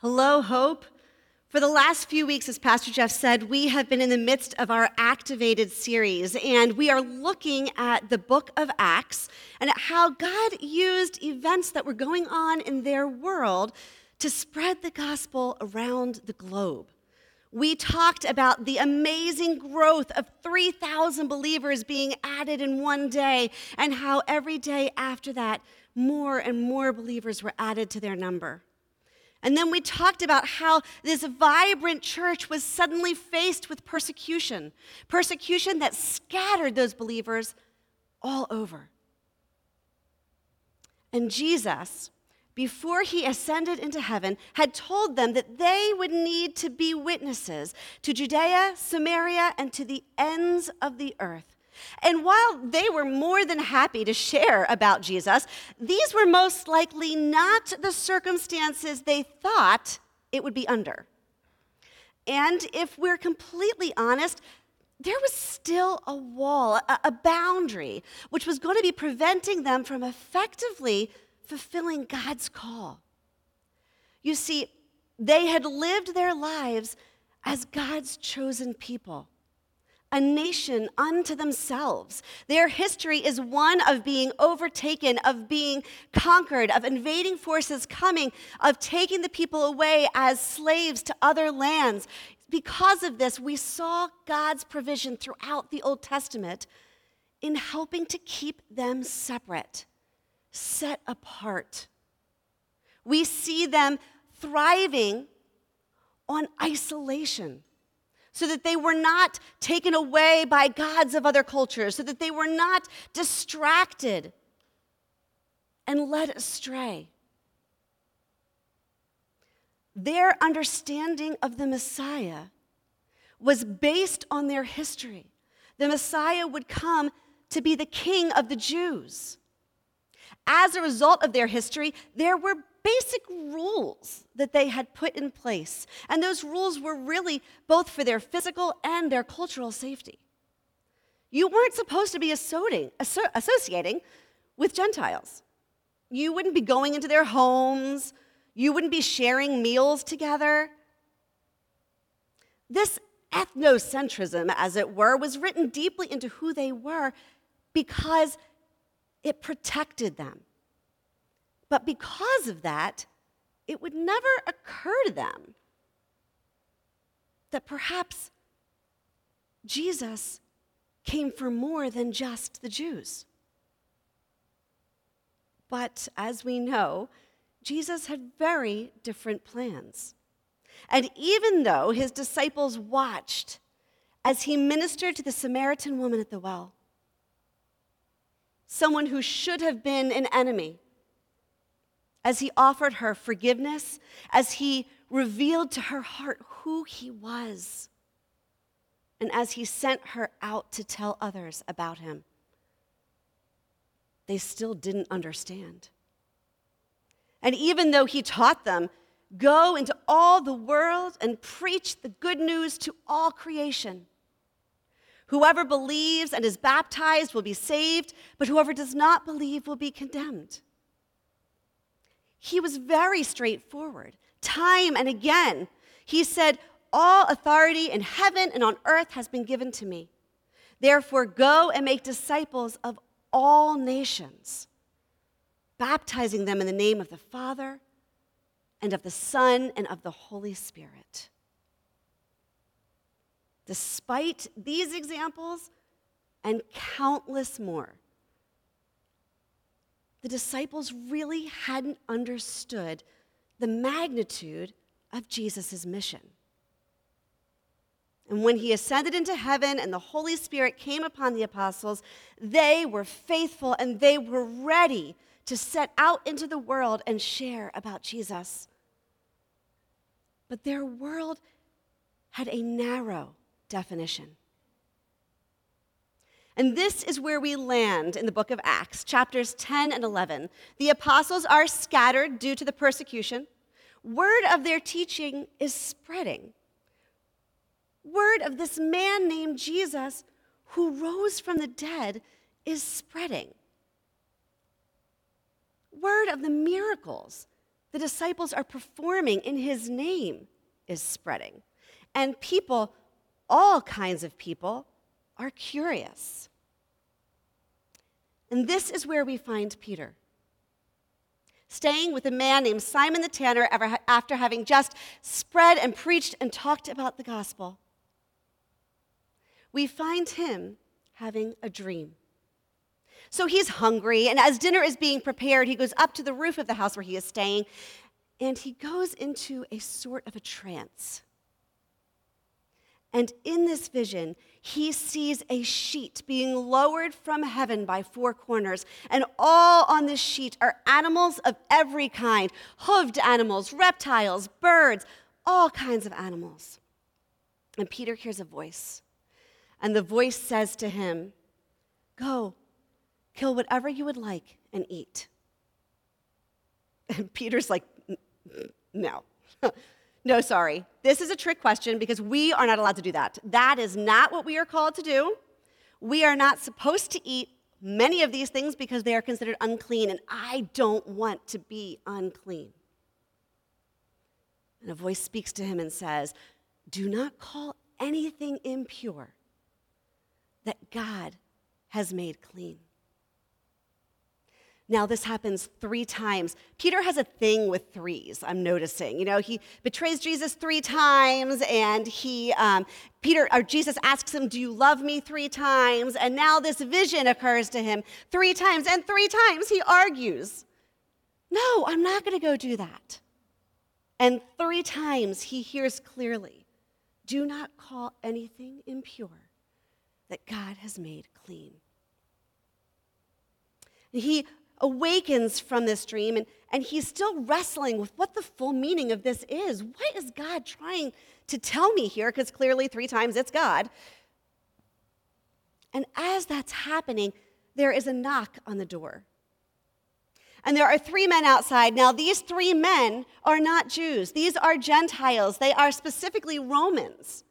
Hello, Hope. For the last few weeks, as Pastor Jeff said, we have been in the midst of our Activated series, and we are looking at the book of Acts and at how God used events that were going on in their world to spread the gospel around the globe. We talked about the amazing growth of 3,000 believers being added in one day, and how every day after that, more and more believers were added to their number. And then we talked about how this vibrant church was suddenly faced with persecution, persecution that scattered those believers all over. And Jesus, before he ascended into heaven, had told them that they would need to be witnesses to Judea, Samaria, and to the ends of the earth. And while they were more than happy to share about Jesus, these were most likely not the circumstances they thought it would be under. And if we're completely honest, there was still a wall, a, boundary, which was going to be preventing them from effectively fulfilling God's call. You see, they had lived their lives as God's chosen people a nation unto themselves. Their history is one of being overtaken, of being conquered, of invading forces coming, of taking the people away as slaves to other lands. Because of this, we saw God's provision throughout the Old Testament in helping to keep them separate, set apart. We see them thriving on isolation so that they were not taken away by gods of other cultures, so that they were not distracted and led astray. Their understanding of the Messiah was based on their history. The Messiah would come to be the king of the Jews. As a result of their history, there were basic rules that they had put in place. And those rules were really both for their physical and their cultural safety. You weren't supposed to be associating with Gentiles. You wouldn't be going into their homes. You wouldn't be sharing meals together. This ethnocentrism, as it were, was written deeply into who they were because it protected them. But because of that, it would never occur to them that perhaps Jesus came for more than just the Jews. But as we know, Jesus had very different plans. And even though his disciples watched as he ministered to the Samaritan woman at the well, someone who should have been an enemy, as he offered her forgiveness, as he revealed to her heart who he was, and as he sent her out to tell others about him. They still didn't understand. And even though he taught them, go into all the world and preach the good news to all creation. Whoever believes and is baptized will be saved, but whoever does not believe will be condemned. He was very straightforward. Time and again, he said, All authority in heaven and on earth has been given to me. Therefore, go and make disciples of all nations, baptizing them in the name of the Father and of the Son and of the Holy Spirit. Despite these examples and countless more, the disciples really hadn't understood the magnitude of Jesus' mission. And when he ascended into heaven and the Holy Spirit came upon the apostles, they were faithful and they were ready to set out into the world and share about Jesus. But their world had a narrow definition. And this is where we land in the book of Acts, chapters 10 and 11. The apostles are scattered due to the persecution. Word of their teaching is spreading. Word of this man named Jesus who rose from the dead is spreading. Word of the miracles the disciples are performing in his name is spreading. And people, all kinds of people, are curious. And this is where we find Peter. Staying with a man named Simon the Tanner after having just spread and preached and talked about the gospel. We find him having a dream. So he's hungry, and as dinner is being prepared, he goes up to the roof of the house where he is staying, and he goes into a sort of a trance. And in this vision, he sees a sheet being lowered from heaven by four corners. And all on this sheet are animals of every kind hoofed animals, reptiles, birds, all kinds of animals. And Peter hears a voice. And the voice says to him, Go, kill whatever you would like and eat. And Peter's like, No. No, sorry. This is a trick question because we are not allowed to do that. That is not what we are called to do. We are not supposed to eat many of these things because they are considered unclean, and I don't want to be unclean. And a voice speaks to him and says, Do not call anything impure that God has made clean. Now, this happens three times. Peter has a thing with threes, I'm noticing. You know, he betrays Jesus three times, and he, um, Peter, or Jesus asks him, Do you love me three times? And now this vision occurs to him three times, and three times he argues, No, I'm not going to go do that. And three times he hears clearly, Do not call anything impure that God has made clean. He awakens from this dream and, and he's still wrestling with what the full meaning of this is. What is God trying to tell me here? Because clearly, three times it's God. And as that's happening, there is a knock on the door. And there are three men outside. Now, these three men are not Jews, these are Gentiles, they are specifically Romans.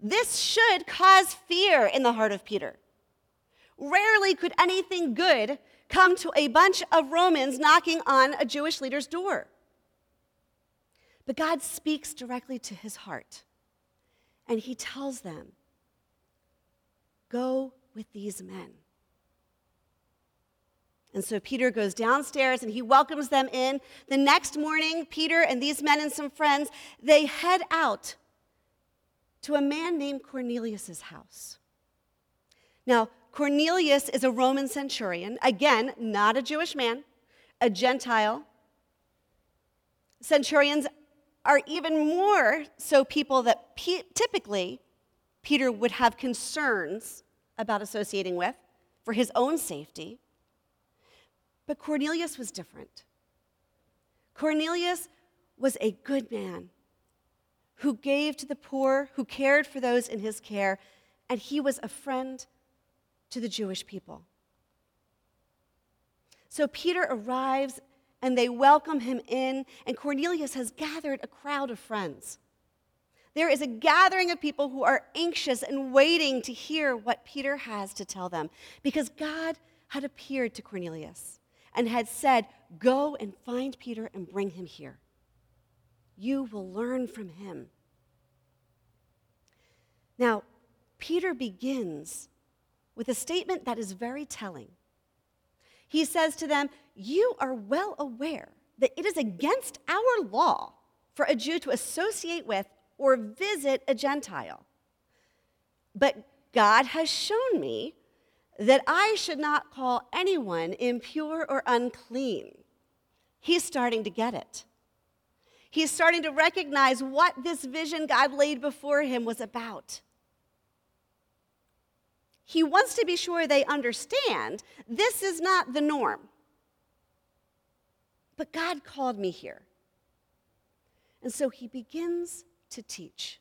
This should cause fear in the heart of Peter. Rarely could anything good come to a bunch of Romans knocking on a Jewish leader's door. But God speaks directly to his heart, and he tells them, Go with these men. And so Peter goes downstairs and he welcomes them in. The next morning, Peter and these men and some friends, they head out to a man named Cornelius's house. Now, Cornelius is a Roman centurion, again, not a Jewish man, a Gentile. Centurions are even more so people that pe- typically Peter would have concerns about associating with for his own safety. But Cornelius was different. Cornelius was a good man who gave to the poor, who cared for those in his care, and he was a friend to the Jewish people. So Peter arrives and they welcome him in, and Cornelius has gathered a crowd of friends. There is a gathering of people who are anxious and waiting to hear what Peter has to tell them because God had appeared to Cornelius and had said, Go and find Peter and bring him here. You will learn from him. Now, Peter begins with a statement that is very telling. He says to them, You are well aware that it is against our law for a Jew to associate with or visit a Gentile. But God has shown me that I should not call anyone impure or unclean. He's starting to get it. He's starting to recognize what this vision God laid before him was about. He wants to be sure they understand this is not the norm. But God called me here. And so he begins to teach.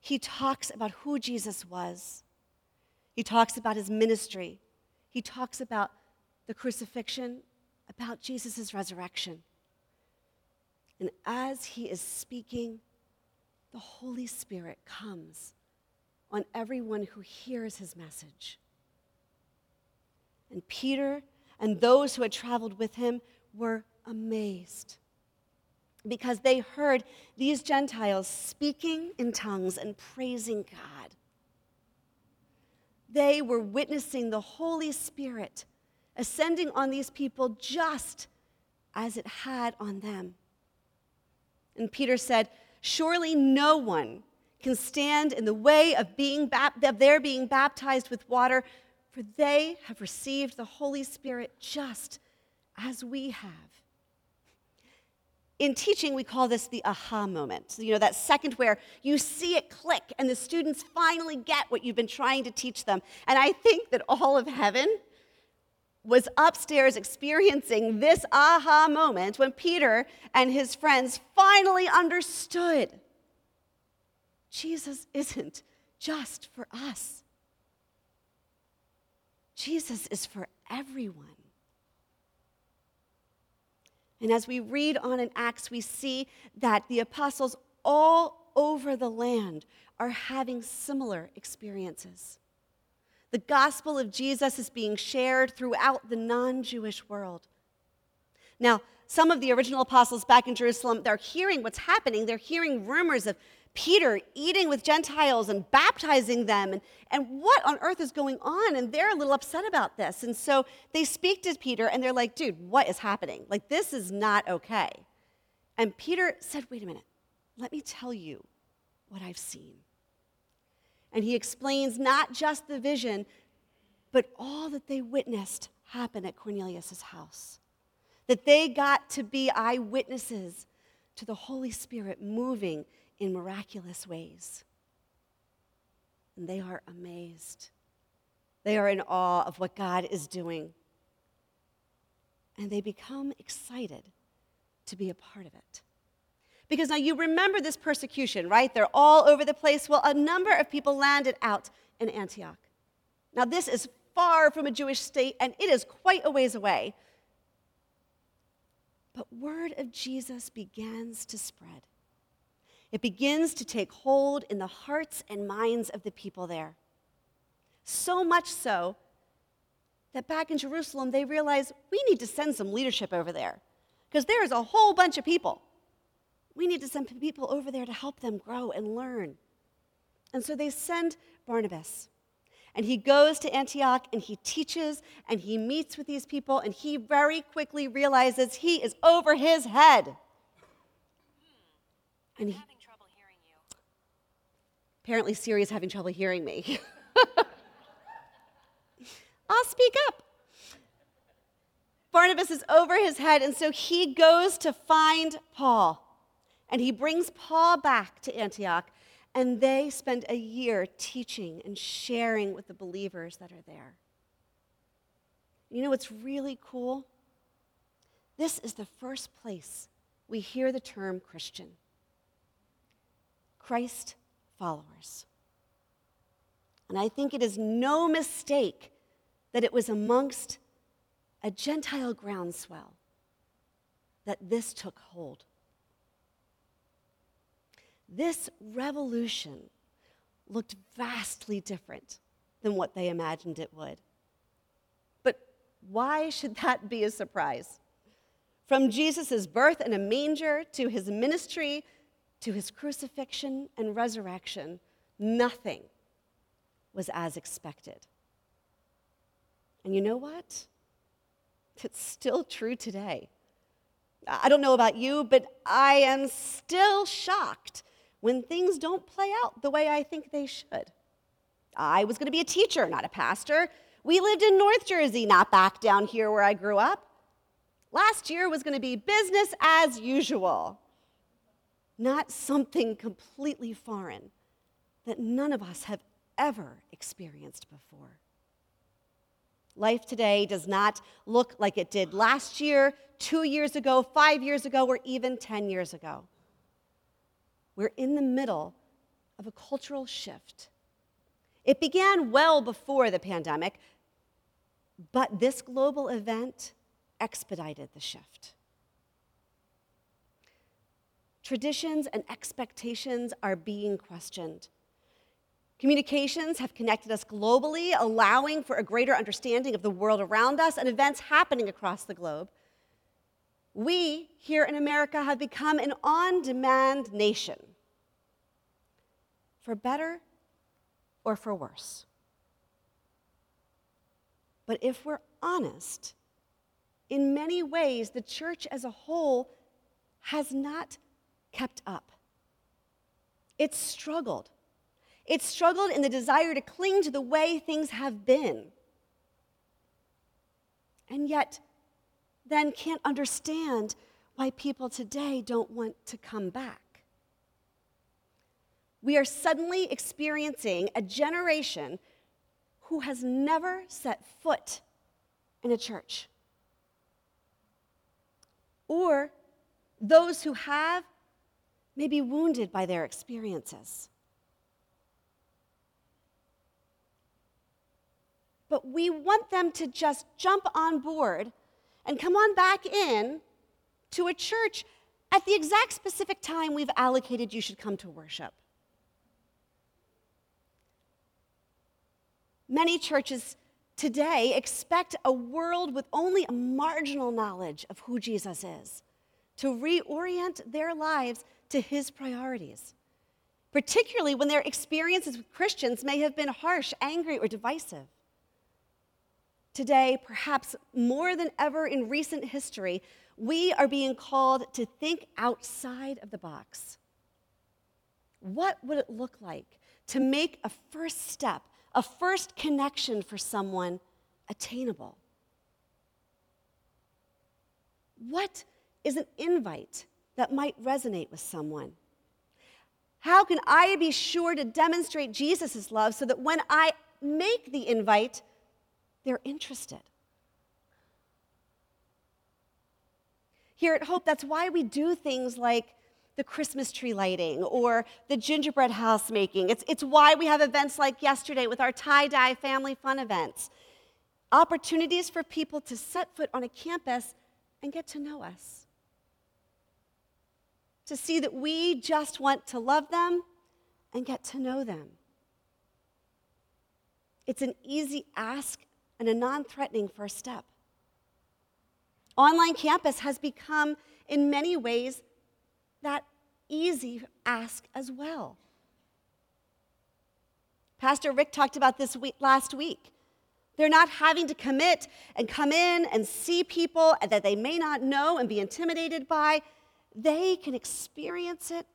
He talks about who Jesus was, he talks about his ministry, he talks about the crucifixion, about Jesus' resurrection. And as he is speaking, the Holy Spirit comes on everyone who hears his message. And Peter and those who had traveled with him were amazed because they heard these Gentiles speaking in tongues and praising God. They were witnessing the Holy Spirit ascending on these people just as it had on them. And Peter said, Surely no one can stand in the way of, being of their being baptized with water, for they have received the Holy Spirit just as we have. In teaching, we call this the aha moment. You know, that second where you see it click and the students finally get what you've been trying to teach them. And I think that all of heaven was upstairs experiencing this aha moment when Peter and his friends finally understood Jesus isn't just for us, Jesus is for everyone. And as we read on in Acts, we see that the apostles all over the land are having similar experiences. The gospel of Jesus is being shared throughout the non Jewish world. Now, some of the original apostles back in Jerusalem, they're hearing what's happening. They're hearing rumors of Peter eating with Gentiles and baptizing them, and, and what on earth is going on? And they're a little upset about this. And so they speak to Peter and they're like, dude, what is happening? Like, this is not okay. And Peter said, wait a minute, let me tell you what I've seen. And he explains not just the vision, but all that they witnessed happen at Cornelius' house. That they got to be eyewitnesses to the Holy Spirit moving in miraculous ways. And they are amazed. They are in awe of what God is doing. And they become excited to be a part of it. Because now you remember this persecution, right? They're all over the place. Well, a number of people landed out in Antioch. Now, this is far from a Jewish state, and it is quite a ways away. But word of Jesus begins to spread. It begins to take hold in the hearts and minds of the people there. So much so that back in Jerusalem, they realize we need to send some leadership over there because there is a whole bunch of people we need to send people over there to help them grow and learn. And so they send Barnabas. And he goes to Antioch and he teaches and he meets with these people and he very quickly realizes he is over his head. And he, apparently Siri is having trouble hearing me. I'll speak up. Barnabas is over his head, and so he goes to find Paul. And he brings Paul back to Antioch, and they spend a year teaching and sharing with the believers that are there. You know what's really cool? This is the first place we hear the term Christian Christ followers. And I think it is no mistake that it was amongst a Gentile groundswell that this took hold. This revolution looked vastly different than what they imagined it would. But why should that be a surprise? From Jesus' birth in a manger to his ministry to his crucifixion and resurrection, nothing was as expected. And you know what? It's still true today. I don't know about you, but I am still shocked when things don't play out the way I think they should. I was going to be a teacher, not a pastor. We lived in North Jersey, not back down here where I grew up. Last year was going to be business as usual, not something completely foreign that none of us have ever experienced before. Life today does not look like it did last year, two years ago, five years ago, or even 10 years ago. We're in the middle of a cultural shift. It began well before the pandemic, but this global event expedited the shift. Traditions and expectations are being questioned. Communications have connected us globally, allowing for a greater understanding of the world around us and events happening across the globe. we here in America have become an on demand nation, for better or for worse. But if we're honest, in many ways, the church as a whole has not kept up. It struggled. It struggled in the desire to cling to the way things have been. And yet, then can't understand why people today don't want to come back. We are suddenly experiencing a generation who has never set foot in a church. Or those who have may be wounded by their experiences. But we want them to just jump on board and come on back in to a church at the exact specific time we've allocated you should come to worship. Many churches today expect a world with only a marginal knowledge of who Jesus is to reorient their lives to his priorities, particularly when their experiences with Christians may have been harsh, angry, or divisive. Today, perhaps more than ever in recent history, we are being called to think outside of the box. What would it look like to make a first step a first connection for someone attainable? What is an invite that might resonate with someone? How can I be sure to demonstrate Jesus' love so that when I make the invite, they're interested? Here at Hope, that's why we do things like the Christmas tree lighting or the gingerbread house making. It's, it's why we have events like yesterday with our tie dye family fun events. Opportunities for people to set foot on a campus and get to know us. To see that we just want to love them and get to know them. It's an easy ask and a non threatening first step. Online campus has become, in many ways, that easy ask as well. Pastor Rick talked about this week, last week. They're not having to commit and come in and see people that they may not know and be intimidated by. They can experience it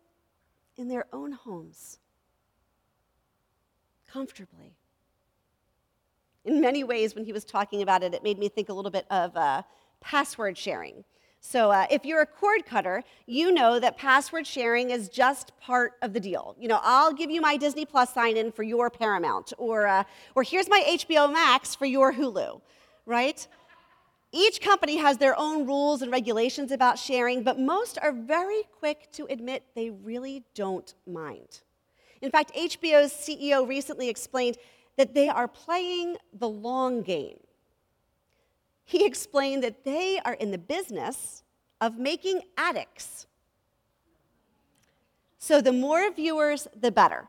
in their own homes comfortably. In many ways, when he was talking about it, it made me think a little bit of uh, password sharing. So, uh, if you're a cord cutter, you know that password sharing is just part of the deal. You know, I'll give you my Disney Plus sign in for your Paramount, or, uh, or here's my HBO Max for your Hulu, right? Each company has their own rules and regulations about sharing, but most are very quick to admit they really don't mind. In fact, HBO's CEO recently explained that they are playing the long game he explained that they are in the business of making addicts. So the more viewers, the better.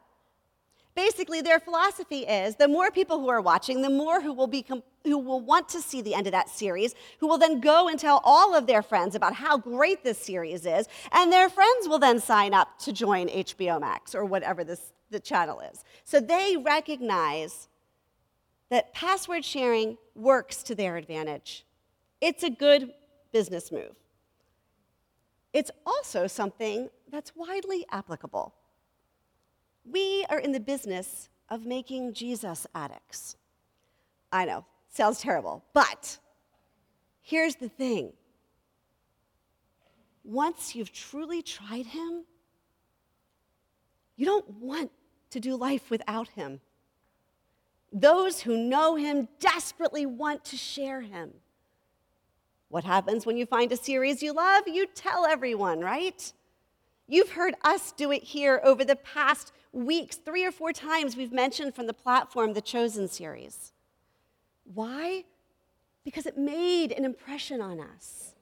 Basically, their philosophy is the more people who are watching, the more who will, become, who will want to see the end of that series, who will then go and tell all of their friends about how great this series is, and their friends will then sign up to join HBO Max or whatever this, the channel is. So they recognize that password sharing works to their advantage. It's a good business move. It's also something that's widely applicable. We are in the business of making Jesus addicts. I know, sounds terrible, but here's the thing once you've truly tried him, you don't want to do life without him. Those who know him desperately want to share him. What happens when you find a series you love? You tell everyone, right? You've heard us do it here over the past weeks. Three or four times we've mentioned from the platform the Chosen series. Why? Because it made an impression on us.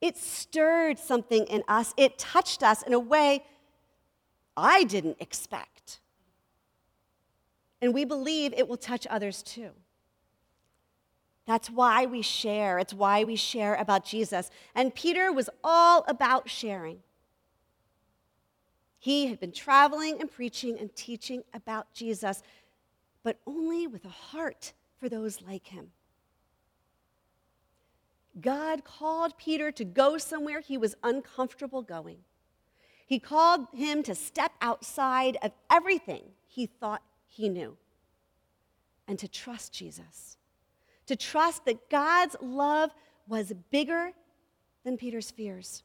It stirred something in us, it touched us in a way I didn't expect. And we believe it will touch others too. That's why we share. It's why we share about Jesus. And Peter was all about sharing. He had been traveling and preaching and teaching about Jesus, but only with a heart for those like him. God called Peter to go somewhere he was uncomfortable going. He called him to step outside of everything he thought he knew and to trust Jesus, to trust that God's love was bigger than Peter's fears,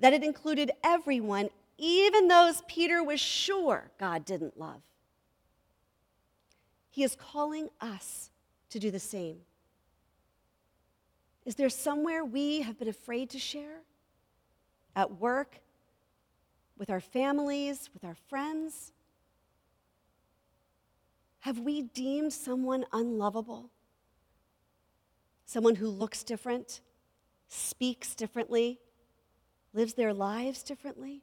that it included everyone, even those Peter was sure God didn't love. He is calling us to do the same. Is there somewhere we have been afraid to share? At work, with our families, with our friends? Have we deemed someone unlovable? Someone who looks different, speaks differently, lives their lives differently?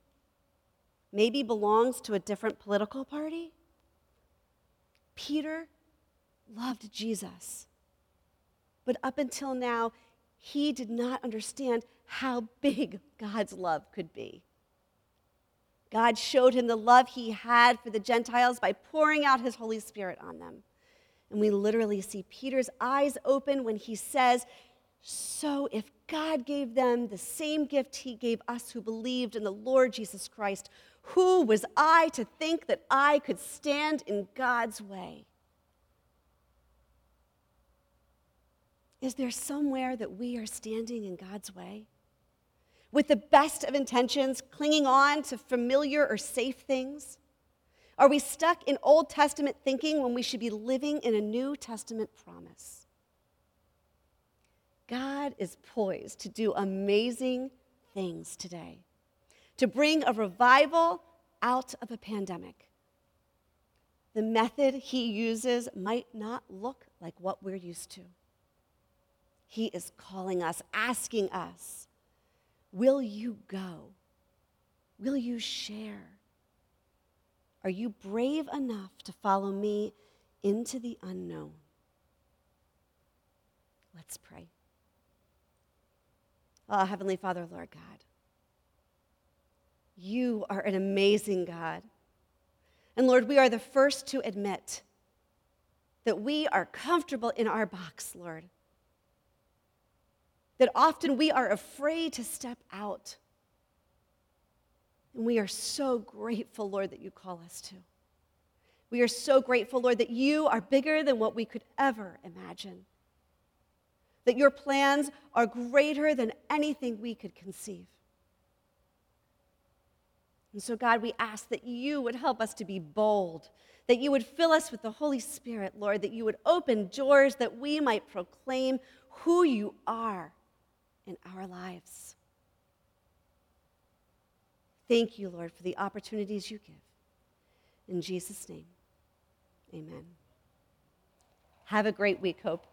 Maybe belongs to a different political party? Peter loved Jesus. But up until now, he did not understand how big God's love could be. God showed him the love he had for the Gentiles by pouring out his Holy Spirit on them. And we literally see Peter's eyes open when he says, So if God gave them the same gift he gave us who believed in the Lord Jesus Christ, who was I to think that I could stand in God's way? Is there somewhere that we are standing in God's way? With the best of intentions, clinging on to familiar or safe things? Are we stuck in Old Testament thinking when we should be living in a New Testament promise? God is poised to do amazing things today, to bring a revival out of a pandemic. The method he uses might not look like what we're used to. He is calling us, asking us, Will you go? Will you share? Are you brave enough to follow me into the unknown? Let's pray. Oh, Heavenly Father, Lord God, you are an amazing God. And Lord, we are the first to admit that we are comfortable in our box, Lord that often we are afraid to step out. And we are so grateful, Lord, that you call us to. We are so grateful, Lord, that you are bigger than what we could ever imagine. That your plans are greater than anything we could conceive. And so, God, we ask that you would help us to be bold, that you would fill us with the Holy Spirit, Lord, that you would open doors that we might proclaim who you are in our lives. Thank you, Lord, for the opportunities you give. In Jesus' name, amen. Have a great week, Hope.